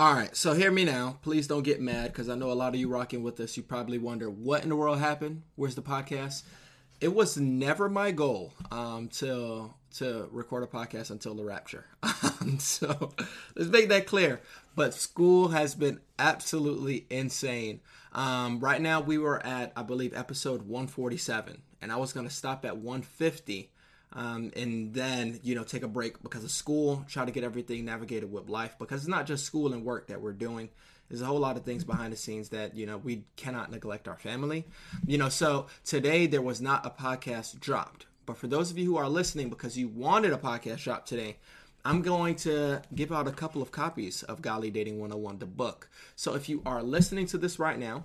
All right, so hear me now. Please don't get mad because I know a lot of you rocking with us. You probably wonder what in the world happened. Where's the podcast? It was never my goal um, to to record a podcast until the rapture. so let's make that clear. But school has been absolutely insane. Um, right now, we were at I believe episode 147, and I was going to stop at 150 um, and then you know take a break because of school try to get everything navigated with life because it's not just school and work that we're doing. There's a whole lot of things behind the scenes that you know we cannot neglect our family. You know so today there was not a podcast dropped. But for those of you who are listening because you wanted a podcast drop today I'm going to give out a couple of copies of Godly Dating 101, the book. So if you are listening to this right now,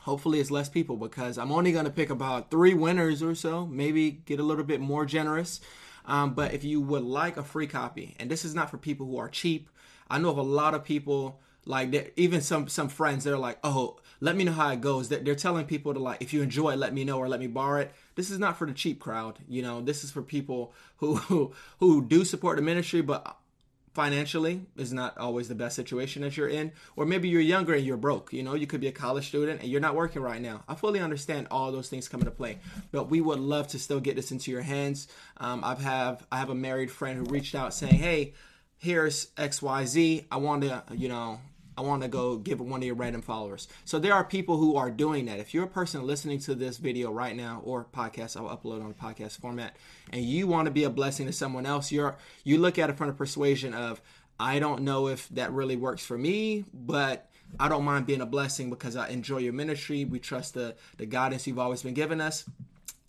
hopefully it's less people because I'm only going to pick about three winners or so, maybe get a little bit more generous. Um, but if you would like a free copy, and this is not for people who are cheap, I know of a lot of people like even some some friends they're like, oh, let me know how it goes. They're, they're telling people to like, if you enjoy it, let me know or let me borrow it. This is not for the cheap crowd, you know. This is for people who who, who do support the ministry, but financially is not always the best situation that you're in or maybe you're younger and you're broke you know you could be a college student and you're not working right now. I fully understand all those things come into play but we would love to still get this into your hands. Um, i've have i have a married friend who reached out saying hey here's xyz i want to you know I want to go give one of your random followers. So there are people who are doing that. If you're a person listening to this video right now or podcast, I'll upload on a podcast format, and you want to be a blessing to someone else, you're you look at it from the persuasion of I don't know if that really works for me, but I don't mind being a blessing because I enjoy your ministry. We trust the the guidance you've always been giving us.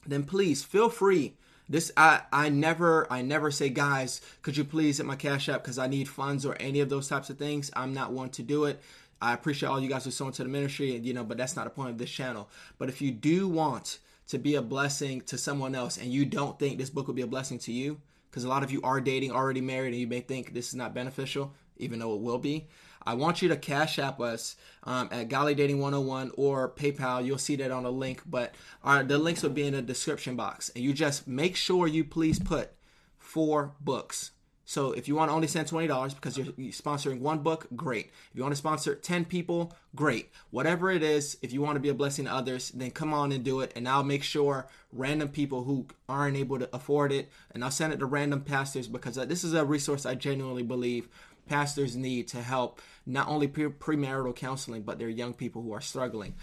Then please feel free this I I never I never say guys, could you please hit my cash app because I need funds or any of those types of things. I'm not one to do it. I appreciate all you guys who sewing to the ministry, and you know, but that's not the point of this channel. But if you do want to be a blessing to someone else, and you don't think this book will be a blessing to you, because a lot of you are dating, already married, and you may think this is not beneficial, even though it will be. I want you to cash app us um, at Godly Dating 101 or PayPal. You'll see that on the link, but our, the links will be in the description box. And you just make sure you please put four books. So if you want to only send $20 because you're sponsoring one book, great. If you want to sponsor 10 people, great. Whatever it is, if you want to be a blessing to others, then come on and do it. And I'll make sure random people who aren't able to afford it, and I'll send it to random pastors because uh, this is a resource I genuinely believe pastors need to help not only pre- premarital counseling, but their young people who are struggling.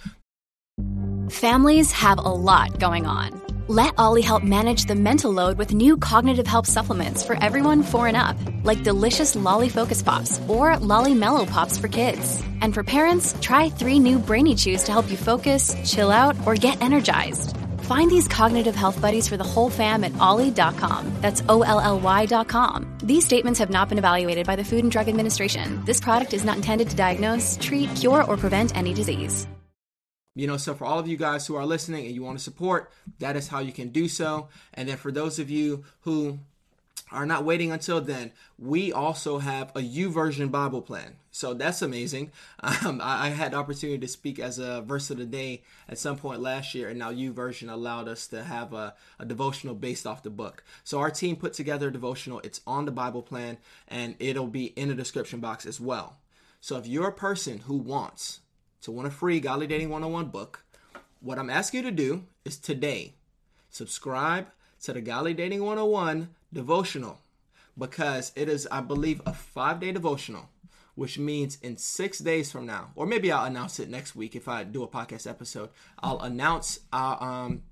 Families have a lot going on. Let Olly help manage the mental load with new cognitive help supplements for everyone four and up, like delicious Lolly Focus Pops or Lolly Mellow Pops for kids. And for parents, try three new Brainy Chews to help you focus, chill out, or get energized. Find these cognitive health buddies for the whole fam at olly.com. That's O L L Y.com. These statements have not been evaluated by the Food and Drug Administration. This product is not intended to diagnose, treat, cure, or prevent any disease. You know, so for all of you guys who are listening and you want to support, that is how you can do so. And then for those of you who are not waiting until then, we also have a YouVersion Bible plan. So that's amazing. Um, I, I, had the opportunity to speak as a verse of the day at some point last year, and now YouVersion allowed us to have a, a devotional based off the book. So our team put together a devotional. It's on the Bible plan, and it'll be in the description box as well. So if you're a person who wants to win a free Godly Dating 101 book, what I'm asking you to do is today subscribe to the Godly Dating 101 devotional because it is, I believe, a five day devotional, which means in six days from now, or maybe I'll announce it next week if I do a podcast episode. I'll announce uh, um,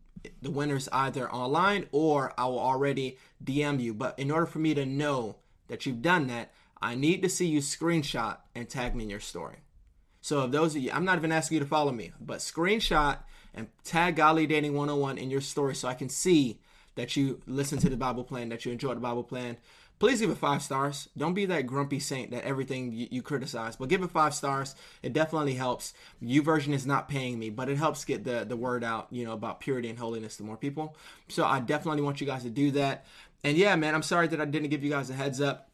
the winners either online or I will already DM you. But in order for me to know that you've done that, I need to see you screenshot and tag me in your story. So if those of you, I'm not even asking you to follow me, but screenshot and tag Godly Dating 101 in your story so I can see that you listen to the Bible plan, that you enjoy the Bible plan. Please give it five stars. Don't be that grumpy saint that everything you, you criticize, but give it five stars. It definitely helps. YouVersion is not paying me, but it helps get the, the word out, you know, about purity and holiness to more people. So I definitely want you guys to do that. And yeah, man, I'm sorry that I didn't give you guys a heads up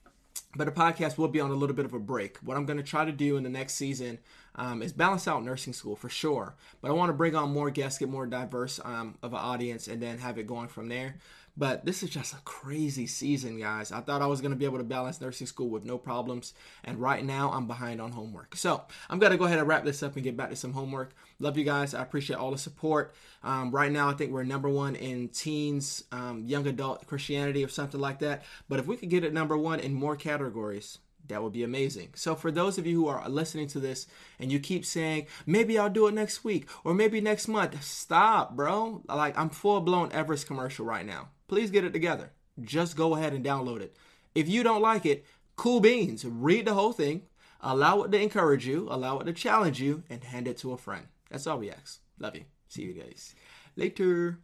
but the podcast will be on a little bit of a break. What I'm going to try to do in the next season um, is balance out nursing school for sure. But I want to bring on more guests, get more diverse um, of an audience, and then have it going from there. But this is just a crazy season, guys. I thought I was going to be able to balance nursing school with no problems. And right now, I'm behind on homework. So I'm going to go ahead and wrap this up and get back to some homework. Love you guys. I appreciate all the support. Um, right now, I think we're number one in teens, um, young adult Christianity, or something like that. But if we could get it number one in more categories, that would be amazing. So, for those of you who are listening to this and you keep saying, maybe I'll do it next week or maybe next month, stop, bro. Like, I'm full blown Everest commercial right now. Please get it together. Just go ahead and download it. If you don't like it, cool beans. Read the whole thing, allow it to encourage you, allow it to challenge you, and hand it to a friend. That's all we ask. Love you. See you guys later.